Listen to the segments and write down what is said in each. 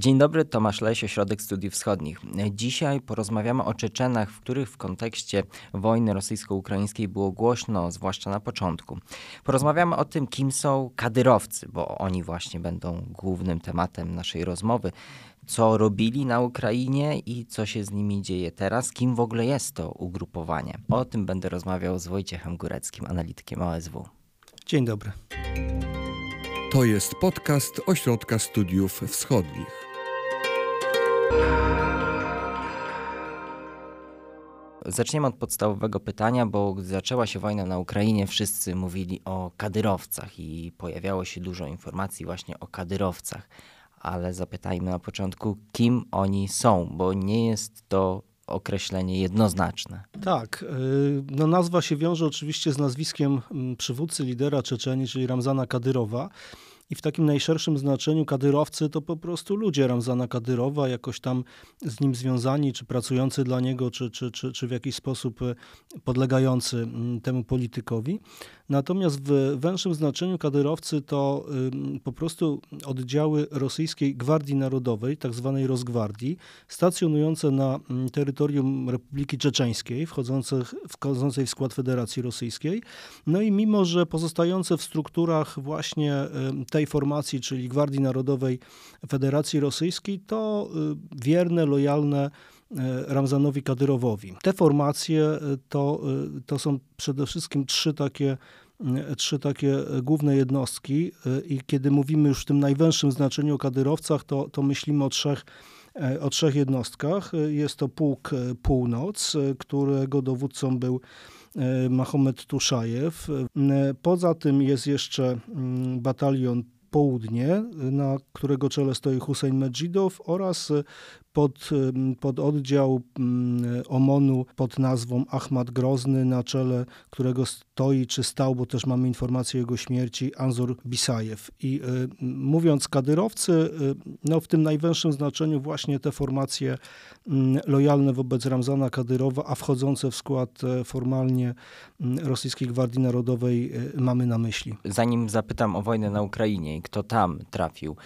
Dzień dobry, Tomasz Leś, Ośrodek Studiów Wschodnich. Dzisiaj porozmawiamy o Czeczenach, w których w kontekście wojny rosyjsko-ukraińskiej było głośno, zwłaszcza na początku. Porozmawiamy o tym, kim są kadyrowcy, bo oni właśnie będą głównym tematem naszej rozmowy. Co robili na Ukrainie i co się z nimi dzieje teraz, kim w ogóle jest to ugrupowanie. O tym będę rozmawiał z Wojciechem Góreckim, analitykiem OSW. Dzień dobry. To jest podcast Ośrodka Studiów Wschodnich. Zaczniemy od podstawowego pytania, bo gdy zaczęła się wojna na Ukrainie, wszyscy mówili o kadyrowcach i pojawiało się dużo informacji właśnie o kadyrowcach. Ale zapytajmy na początku, kim oni są, bo nie jest to określenie jednoznaczne. Tak, y, no nazwa się wiąże oczywiście z nazwiskiem mm, przywódcy lidera Czeczeni, czyli Ramzana Kadyrowa. I w takim najszerszym znaczeniu kadyrowcy to po prostu ludzie Ramzana Kadyrowa, jakoś tam z nim związani, czy pracujący dla niego, czy, czy, czy, czy w jakiś sposób e, podlegający mm, temu politykowi. Natomiast w węższym znaczeniu kadyrowcy to po prostu oddziały rosyjskiej Gwardii Narodowej, tak zwanej stacjonujące na terytorium Republiki Czeczeńskiej, wchodzącej w skład Federacji Rosyjskiej. No i mimo, że pozostające w strukturach właśnie tej formacji, czyli Gwardii Narodowej Federacji Rosyjskiej, to y, wierne, lojalne Ramzanowi Kadyrowowi. Te formacje y, to, to są przede wszystkim trzy takie trzy takie główne jednostki i kiedy mówimy już w tym najwęższym znaczeniu o kadyrowcach, to, to myślimy o trzech, o trzech jednostkach. Jest to pułk Północ, którego dowódcą był Mahomet Tuszajew. Poza tym jest jeszcze mm, batalion Południe, na którego czele stoi Hussein Medjidow oraz pod, pod oddział OMON-u pod nazwą Ahmad Grozny, na czele którego stoi czy stał, bo też mamy informację o jego śmierci, Anzor Bisajew. I y, mówiąc kadyrowcy, y, no w tym najwęższym znaczeniu właśnie te formacje y, lojalne wobec Ramzana Kadyrowa, a wchodzące w skład e, formalnie Rosyjskiej Gwardii Narodowej mamy na myśli. Zanim zapytam o wojnę na Ukrainie i kto tam trafił,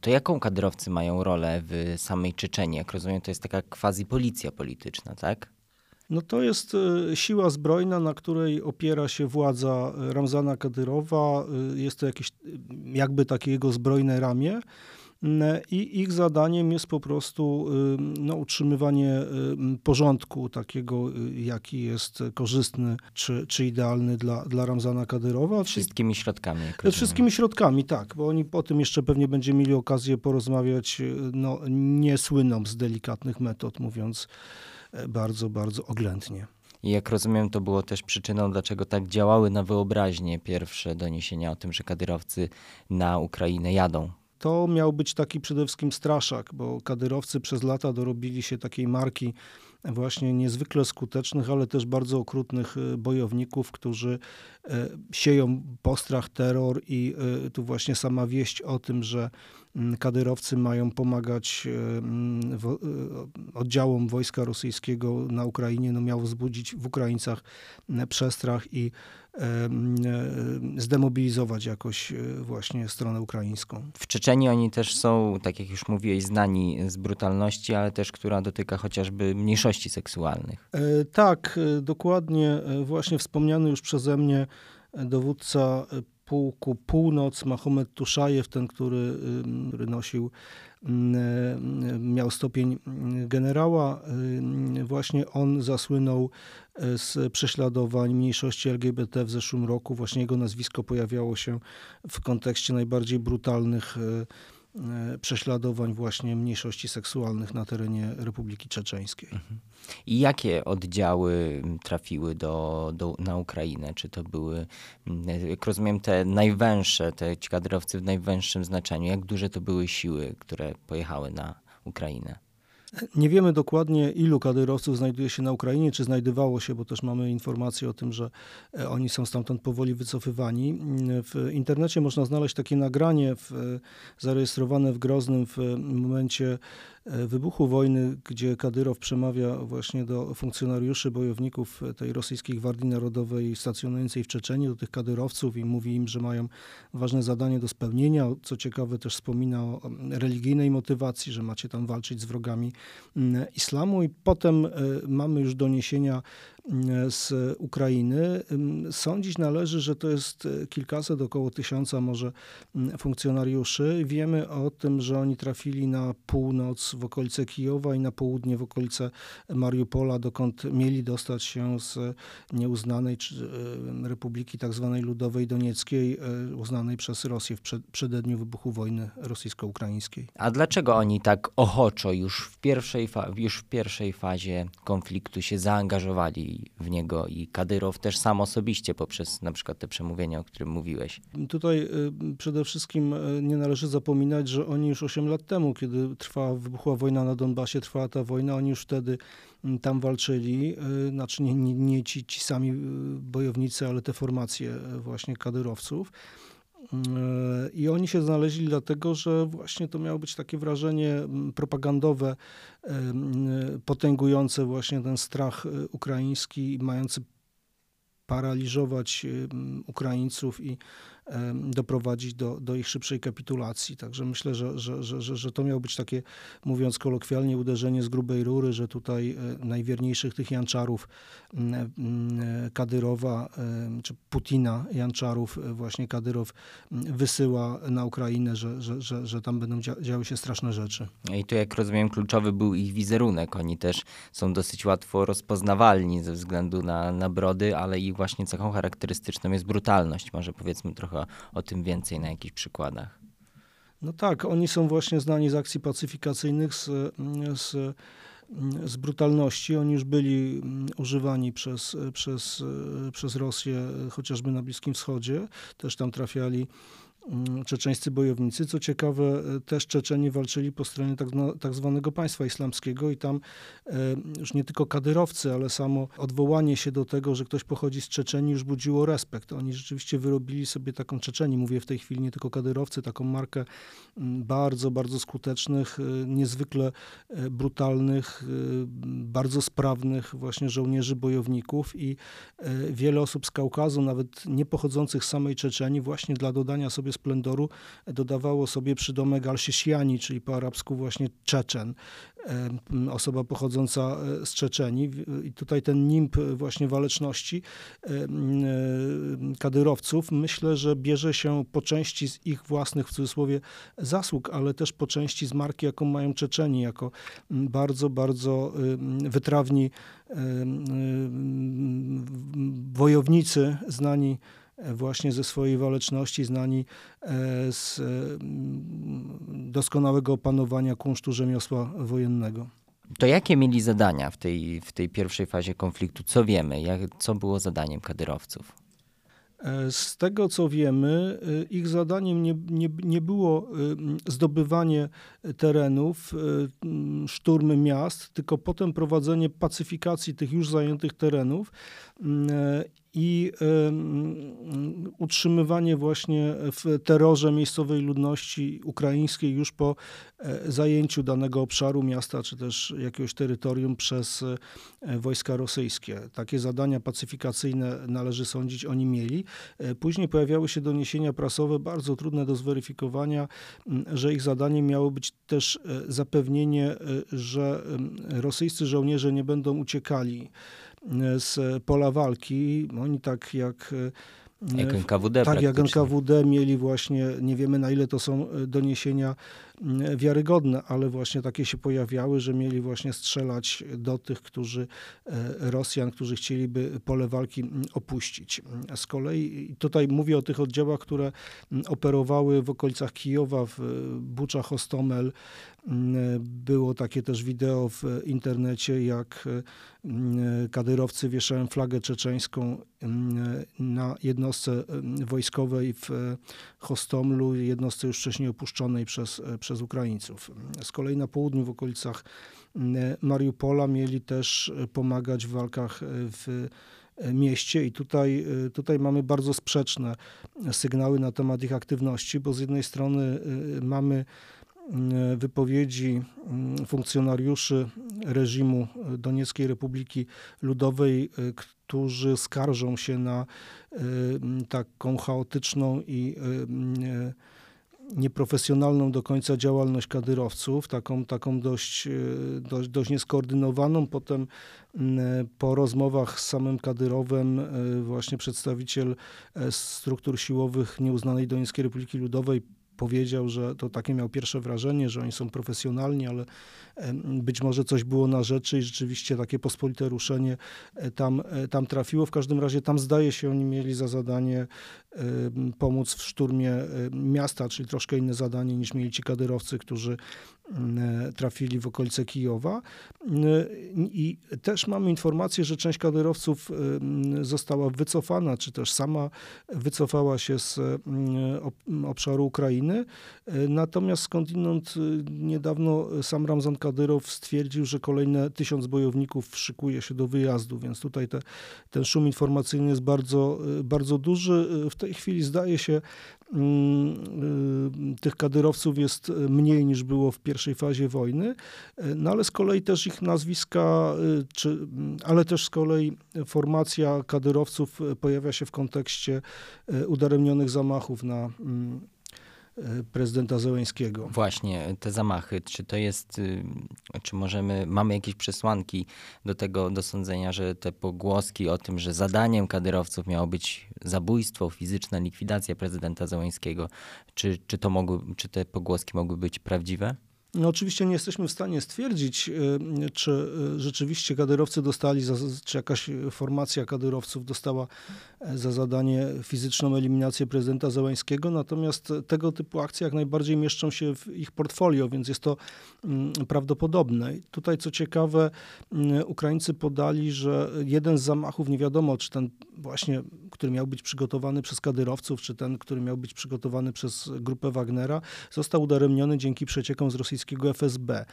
to jaką kadyrowcy mają rolę w samej Czeczeni? Jak rozumiem, to jest taka quasi policja polityczna, tak? No to jest e, siła zbrojna, na której opiera się władza Ramzana Kadyrowa. E, jest to jakieś jakby takie jego zbrojne ramię. I ich zadaniem jest po prostu e, no, utrzymywanie porządku takiego, jaki jest korzystny czy, czy idealny dla, dla Ramzana Kadyrowa. Wszystkimi środkami. Wszystkimi środkami, tak, bo oni po tym jeszcze pewnie będziemy mieli okazję porozmawiać. No, nie słyną z delikatnych metod, mówiąc E, bardzo, bardzo oględnie. I jak rozumiem, to było też przyczyną, dlaczego tak działały na wyobraźnię pierwsze doniesienia o tym, że kadyrowcy na Ukrainę jadą. To miał być taki przede wszystkim straszak, bo kadyrowcy przez lata dorobili się takiej marki właśnie niezwykle skutecznych, ale też bardzo okrutnych e, bojowników, którzy e, sieją postrach, terror i tu właśnie sama wieść o tym, że Mm, kadyrowcy mają pomagać mm, oddziałom wojska rosyjskiego na Ukrainie, no miał wzbudzić w Ukraińcach mm, przestrach i e, zdemobilizować jakoś właśnie stronę ukraińską. W Czeczeni oni też są, tak jak już mówiłeś, znani z brutalności, ale też która dotyka chociażby mniejszości seksualnych. Tak, dokładnie. Właśnie wspomniany już przeze mnie dowódca pułku Północ, Mahomet Tuszajew, ten, który, który nosił, miał stopień generała, właśnie on zasłynął e, z prześladowań mniejszości LGBT w zeszłym roku. Właśnie jego nazwisko pojawiało się w kontekście najbardziej brutalnych e, E, prześladowań właśnie mniejszości seksualnych na terenie Republiki Czeczeńskiej. Mhm. I jakie oddziały trafiły do, do, na Ukrainę? Czy to były, jak rozumiem, te najwęższe, te ci kadrowcy w najwęższym znaczeniu? Jak duże to były siły, które pojechały na Ukrainę? Nie wiemy dokładnie, ilu kadyrowców znajduje się na Ukrainie, czy znajdowało się, bo też mamy informacje o tym, że e, oni są stamtąd powoli wycofywani. W internecie można znaleźć takie nagranie w, zarejestrowane w Groznym w momencie wybuchu wojny, gdzie Kadyrow przemawia właśnie do funkcjonariuszy, bojowników tej rosyjskiej Gwardii Narodowej stacjonującej w Czeczeniu, do tych kadyrowców i mówi im, że mają ważne zadanie do spełnienia. Co ciekawe też wspomina o religijnej motywacji, że macie tam walczyć z wrogami mm, islamu i potem mamy już doniesienia z Ukrainy. Sądzić należy, że to jest e, kilkaset, około tysiąca może funkcjonariuszy. Wiemy o tym, że oni trafili na północ w okolice Kijowa i na południe w okolice Mariupola, dokąd mieli dostać się z nieuznanej Republiki tak zwanej Ludowej Donieckiej, e, uznanej przez Rosję w przededniu wybuchu wojny rosyjsko-ukraińskiej. A dlaczego oni tak ochoczo już w pierwszej, już w pierwszej fazie konfliktu się zaangażowali w niego i Kadyrow też sam osobiście poprzez na przykład te przemówienia, o którym mówiłeś. Tutaj y, przede wszystkim y, nie należy zapominać, że oni już 8 lat temu, kiedy trwała, wybuchła wojna na Donbasie, trwała ta wojna, oni już wtedy mm, tam walczyli, y, znaczy nie, nie, nie ci, ci sami bojownicy, ale te formacje właśnie kadyrowców. I oni się znaleźli dlatego, że właśnie to miało być takie wrażenie mm, propagandowe, potęgujące właśnie ten strach e, ukraiński, mający paraliżować Ukraińców i doprowadzić do, do ich szybszej kapitulacji. Także myślę, że, że, że, że to miało być takie, mówiąc kolokwialnie, uderzenie z grubej rury, że tutaj e, najwierniejszych tych Janczarów, Kadyrowa, czy Putina Janczarów, e, właśnie Kadyrow wysyła na Ukrainę, że, że, że, że tam będą działy się straszne rzeczy. I tu, jak rozumiem, kluczowy był ich wizerunek. Oni też są dosyć łatwo rozpoznawalni ze względu na, na brody, ale ich właśnie cechą charakterystyczną jest brutalność. Może powiedzmy trochę o tym więcej na jakichś przykładach. No tak, oni są właśnie znani z akcji pacyfikacyjnych, z, z, z brutalności. Oni już byli używani przez, przez, przez Rosję, chociażby na Bliskim Wschodzie. Też tam trafiali Mm, czeczeńscy bojownicy. Co ciekawe, e, też Czeczeni walczyli po stronie tak, tak, zwanego państwa islamskiego i tam e, już nie tylko kadyrowcy, ale samo odwołanie się do tego, że ktoś pochodzi z Czeczeni już budziło respekt. Oni rzeczywiście wyrobili sobie taką Czeczeni, mówię w tej chwili nie tylko kadyrowcy, taką markę mm, bardzo, bardzo skutecznych, e, niezwykle brutalnych, bardzo sprawnych właśnie żołnierzy bojowników i wiele osób z Kaukazu, nawet nie pochodzących z samej Czeczeni, właśnie dla dodania sobie splendoru dodawało sobie przydomek al-Sisiani, czyli po arabsku właśnie Czeczen, osoba pochodząca e, z Czeczeni. I tutaj ten nimb właśnie waleczności kadyrowców myślę, że bierze się po części z ich własnych, w cudzysłowie, zasług, ale też po części z marki, jaką mają Czeczeni, jako bardzo, bardzo wytrawni wojownicy znani właśnie ze swojej waleczności, znani e, z mm, doskonałego opanowania kunsztu rzemiosła wojennego. To jakie mieli zadania w tej, w tej pierwszej fazie konfliktu? Co wiemy? Jak, co było zadaniem kadyrowców? E, z tego co wiemy, e, ich zadaniem nie, nie, nie było zdobywanie terenów, szturmy miast, tylko potem prowadzenie pacyfikacji tych już zajętych terenów i utrzymywanie właśnie w terrorze miejscowej ludności ukraińskiej już po e, zajęciu danego obszaru miasta czy też jakiegoś terytorium przez e, wojska rosyjskie. Takie zadania pacyfikacyjne należy sądzić oni mieli. E, później pojawiały się doniesienia prasowe bardzo trudne do zweryfikowania, że ich zadaniem miało być też zapewnienie, że rosyjscy żołnierze nie będą uciekali z pola walki. Oni tak jak jak NKWD Tak, jak NKWD mieli właśnie, nie wiemy na ile to są e, doniesienia wiarygodne, ale właśnie takie się pojawiały, że mieli właśnie strzelać do tych, którzy, e, Rosjan, którzy chcieliby pole walki opuścić. Z kolei tutaj mówię o tych oddziałach, które operowały w okolicach Kijowa, w Bucza, Hostomel. Było takie też wideo w internecie, jak kadyrowcy wieszają flagę czeczeńską na jednostce wojskowej w Hostomlu, jednostce już wcześniej opuszczonej przez, przez Ukraińców. Z kolei na południu, w okolicach Mariupola, mieli też pomagać w walkach w mieście i tutaj, tutaj mamy bardzo sprzeczne sygnały na temat ich aktywności, bo z jednej strony mamy wypowiedzi mm, funkcjonariuszy reżimu Donieckiej Republiki Ludowej, którzy skarżą się na taką chaotyczną i nieprofesjonalną do końca działalność kadyrowców, taką, taką dość, e, dość, dość nieskoordynowaną. Potem po rozmowach z samym Kadyrowem e, właśnie przedstawiciel e, struktur siłowych nieuznanej Donieckej Republiki Ludowej powiedział, że to takie miał pierwsze wrażenie, że oni są profesjonalni, ale być może coś było na rzeczy i rzeczywiście takie pospolite ruszenie tam, tam trafiło. W każdym razie tam zdaje się, oni mieli za zadanie pomóc w szturmie miasta, czyli troszkę inne zadanie niż mieli ci kadyrowcy, którzy trafili w okolice Kijowa. I też mamy informację, że część kadyrowców została wycofana, czy też sama wycofała się z obszaru Ukrainy. Natomiast skądinąd niedawno sam Ramzan Kadyrow stwierdził, że kolejne tysiąc bojowników szykuje się do wyjazdu, więc tutaj te, ten szum informacyjny jest bardzo, bardzo duży. W tej chwili zdaje się, tych kadyrowców jest mniej niż było w pierwszej fazie wojny, no ale z kolei też ich nazwiska, y, czy, ale też z kolei formacja kadyrowców pojawia się w kontekście y, udaremnionych zamachów na mm, prezydenta Zełęńskiego. Właśnie, te zamachy, czy to jest, y, czy możemy, mamy jakieś przesłanki do tego, do sądzenia, że te pogłoski o tym, że zadaniem kadyrowców miało być zabójstwo, fizyczna likwidacja prezydenta Zełęńskiego, czy, czy, to mogły, czy te pogłoski mogły być prawdziwe? No oczywiście nie jesteśmy w stanie stwierdzić, y, czy y, rzeczywiście kadyrowcy dostali, czy jakaś formacja kadyrowców dostała e, za zadanie fizyczną eliminację prezydenta Zełańskiego, natomiast tego typu akcje jak najbardziej mieszczą się w ich portfolio, więc jest to mm, prawdopodobne. Tutaj co ciekawe, mm, Ukraińcy podali, że jeden z zamachów, nie wiadomo czy ten właśnie, który miał być przygotowany przez kadyrowców, czy ten, który miał być przygotowany przez grupę Wagnera, został udaremniony dzięki przeciekom z rosyjskiego FSB.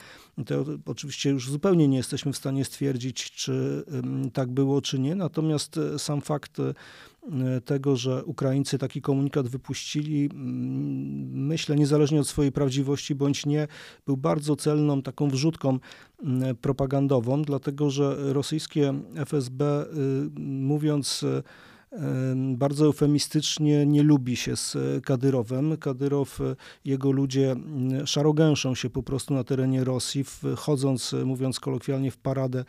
To oczywiście już zupełnie nie jesteśmy w stanie stwierdzić, czy tak było, czy nie, natomiast e, sam fakt e, tego, że Ukraińcy taki komunikat wypuścili, myślę, niezależnie od swojej prawdziwości bądź nie, był bardzo celną taką wrzutką propagandową, dlatego że rosyjskie FSB, y, mówiąc bardzo eufemistycznie nie lubi się z Kadyrowem. Kadyrow, e, jego ludzie szarogęszą się po prostu na terenie Rosji, wchodząc, e, mówiąc kolokwialnie, w paradę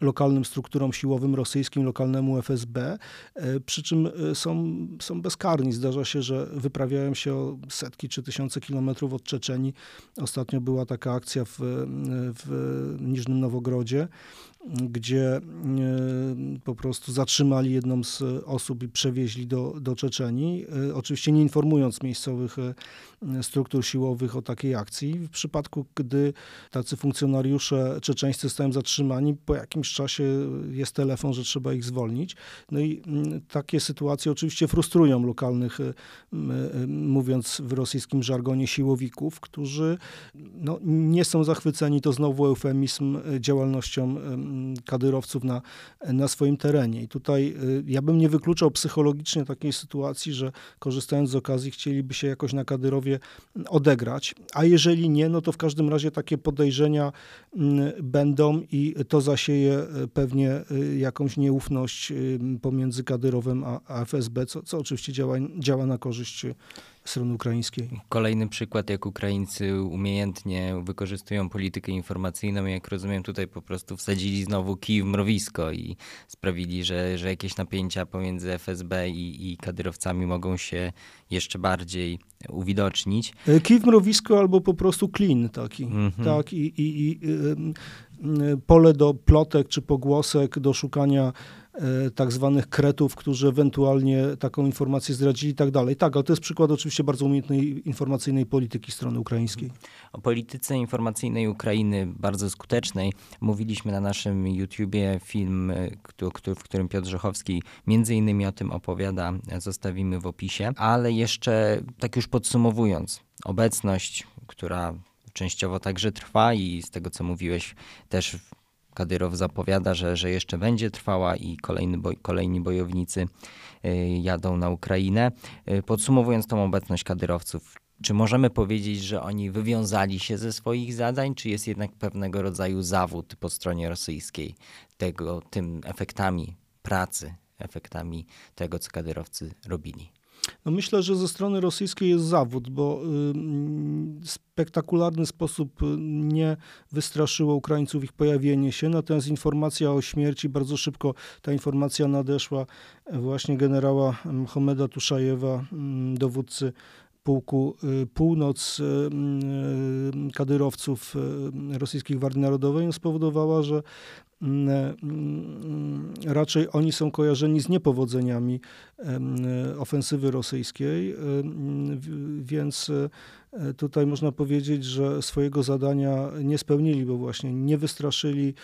lokalnym strukturom siłowym rosyjskim, lokalnemu FSB, e, przy czym są, są bezkarni. Zdarza się, że wyprawiają się o setki czy tysiące kilometrów od Czeczeni. Ostatnio była taka akcja w, w Niżnym Nowogrodzie, gdzie e, po prostu zatrzymali jedną z osób i przewieźli do, do Czeczenii, e, oczywiście nie informując miejscowych e, struktur siłowych o takiej akcji. W przypadku, gdy tacy funkcjonariusze czeczeńscy zostają zatrzymani, po jakimś czasie jest telefon, że trzeba ich zwolnić. No i takie sytuacje oczywiście frustrują lokalnych, mówiąc w rosyjskim żargonie, siłowików, którzy no, nie są zachwyceni, to znowu eufemizm, działalnością kadyrowców na, na swoim terenie. I tutaj y, ja bym nie wykluczał psychologicznie takiej sytuacji, że korzystając z okazji chcieliby się jakoś na Kadyrowie odegrać, a jeżeli nie, no to w każdym razie takie podejrzenia mm, będą i to zasieje y, pewnie y, jakąś nieufność pomiędzy Kadyrowem a, a FSB, co, co oczywiście działa, działa na korzyść strony ukraińskiej. Kolejny przykład, jak Ukraińcy umiejętnie wykorzystują politykę informacyjną, jak rozumiem, tutaj po prostu wsadzili znowu kij w mrowisko i sprawili, że, że jakieś napięcia pomiędzy FSB i, i kadyrowcami mogą się jeszcze bardziej uwidocznić. E, kij w mrowisko albo po prostu klin taki. -hmm. Tak, i, i, i pole do plotek czy pogłosek, do szukania tak zwanych kretów, którzy ewentualnie taką informację zdradzili i tak dalej. Tak, ale to jest przykład oczywiście bardzo umiejętnej informacyjnej polityki strony ukraińskiej. O polityce informacyjnej Ukrainy, bardzo skutecznej, mówiliśmy na naszym YouTubie film, e, w którym Piotr Rzechowski między innymi o tym opowiada, zostawimy w opisie. Ale jeszcze tak już podsumowując, obecność, która częściowo także trwa i z tego, co mówiłeś, też Kadyrow zapowiada, że, że jeszcze będzie trwała i kolejny boj, kolejni bojownicy y, jadą na Ukrainę. Y, podsumowując tą obecność kadyrowców, Czy możemy powiedzieć, że oni wywiązali się ze swoich zadań, czy jest jednak pewnego rodzaju zawód po stronie rosyjskiej tego, tym efektami pracy, efektami tego, co kadyrowcy robili? No myślę, że ze strony rosyjskiej jest zawód, bo w spektakularny sposób nie wystraszyło Ukraińców ich pojawienie się, natomiast informacja o śmierci, bardzo szybko ta informacja nadeszła właśnie generała Homeda Tuszajewa, dowódcy pułku y, Północ y, y, kadyrowców rosyjskich Gwardii Narodowej. Spowodowała, że raczej oni są kojarzeni z niepowodzeniami ofensywy rosyjskiej, więc tutaj można powiedzieć, że swojego zadania nie spełnili, bo właśnie nie wystraszyli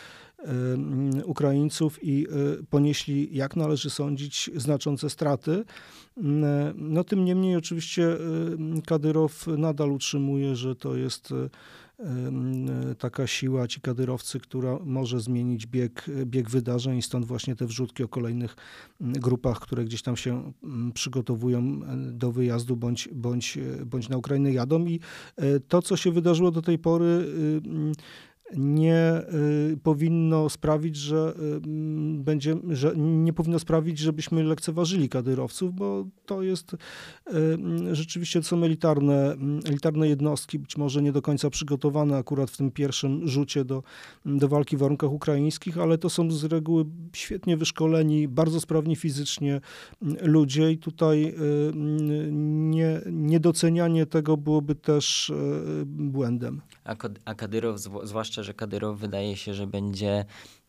Ukraińców i ponieśli, jak należy sądzić, znaczące straty. No tym niemniej oczywiście Kadyrow nadal utrzymuje, że to jest taka siła, ci kadyrowcy, która może zmienić bieg, bieg wydarzeń, stąd właśnie te wrzutki o kolejnych grupach, które gdzieś tam się przygotowują do wyjazdu bądź, bądź, bądź na Ukrainę jadą. I to, co się wydarzyło do tej pory, nie y, powinno sprawić, że, y, będzie, że nie powinno sprawić, żebyśmy lekceważyli kadyrowców, bo to jest y, rzeczywiście to są elitarne, elitarne jednostki, być może nie do końca przygotowane akurat w tym pierwszym rzucie do, do walki w warunkach ukraińskich, ale to są z reguły świetnie wyszkoleni, bardzo sprawni fizycznie ludzie i tutaj nie, niedocenianie tego byłoby też błędem. A, a Kadyrow, zwłaszcza, że Kadyrow wydaje się, że będzie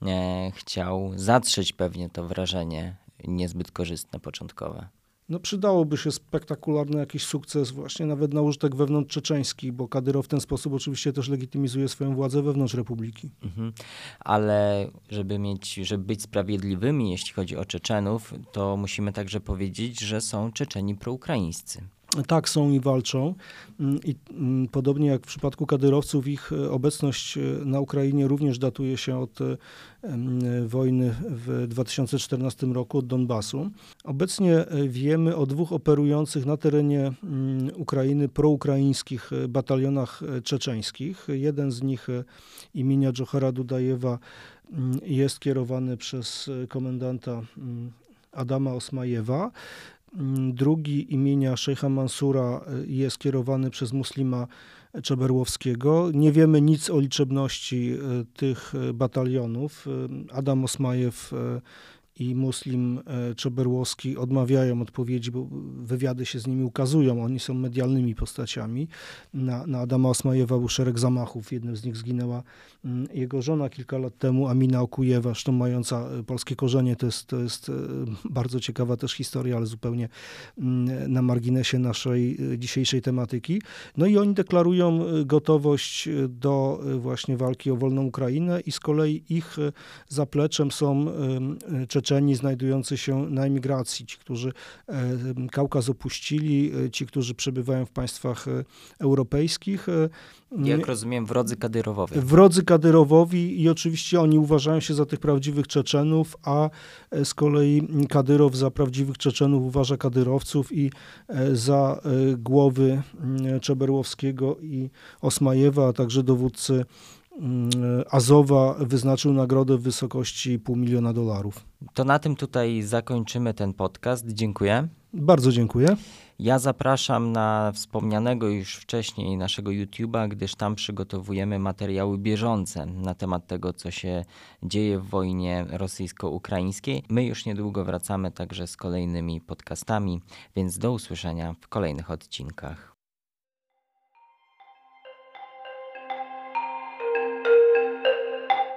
e, chciał zatrzeć pewnie to wrażenie niezbyt korzystne początkowe. No przydałoby się spektakularny jakiś sukces właśnie nawet na użytek wewnątrz czeczeński, bo Kadyrow w ten sposób oczywiście też legitymizuje swoją władzę wewnątrz republiki. Mhm. Ale żeby mieć, żeby być sprawiedliwymi, jeśli chodzi o Czeczenów, to musimy także powiedzieć, że są Czeczeni proukraińscy. Tak, są i walczą. Mm, I mm, podobnie jak w przypadku kadyrowców, ich e, obecność e, na Ukrainie również datuje się od e, wojny w 2014 roku od Donbasu. Obecnie wiemy o dwóch operujących na terenie mm, Ukrainy proukraińskich batalionach czeczeńskich. Jeden z nich imienia Dżohara Dudajewa jest kierowany przez komendanta Adama Osmajewa. Mm, drugi imienia Szejcha Mansura y, jest kierowany przez muslima Czeberłowskiego. Nie wiemy nic o liczebności y, tych y, batalionów. Adam Osmajew i Muslim e, Czoberłowski odmawiają odpowiedzi, bo wywiady się z nimi ukazują. Oni są medialnymi postaciami. Na, na Adama Osmajewa był szereg zamachów. W jednym z nich zginęła mm, jego żona kilka lat temu, Amina Okujewa, zresztą mająca e, polskie korzenie. To jest, to jest e, bardzo ciekawa też historia, ale zupełnie mm, na marginesie naszej dzisiejszej tematyki. No i oni deklarują gotowość do właśnie walki o wolną Ukrainę i z kolei ich zapleczem są Czeczenii Czeczeni znajdujący się na emigracji, ci, którzy e, Kaukaz opuścili, e, ci, którzy przebywają w państwach e, europejskich. Jak rozumiem, wrodzy Kadyrowowi. Wrodzy Kadyrowowi i oczywiście oni uważają się za tych prawdziwych Czeczenów, a z kolei Kadyrow za prawdziwych Czeczenów uważa Kadyrowców i za głowy Czeberłowskiego i Osmajewa, a także dowódcy Azowa wyznaczył nagrodę w wysokości pół miliona dolarów. To na tym tutaj zakończymy ten podcast. Dziękuję. Bardzo dziękuję. Ja zapraszam na wspomnianego już wcześniej naszego YouTube'a, gdyż tam przygotowujemy materiały bieżące na temat tego, co się dzieje w wojnie rosyjsko-ukraińskiej. My już niedługo wracamy także z kolejnymi podcastami, więc do usłyszenia w kolejnych odcinkach.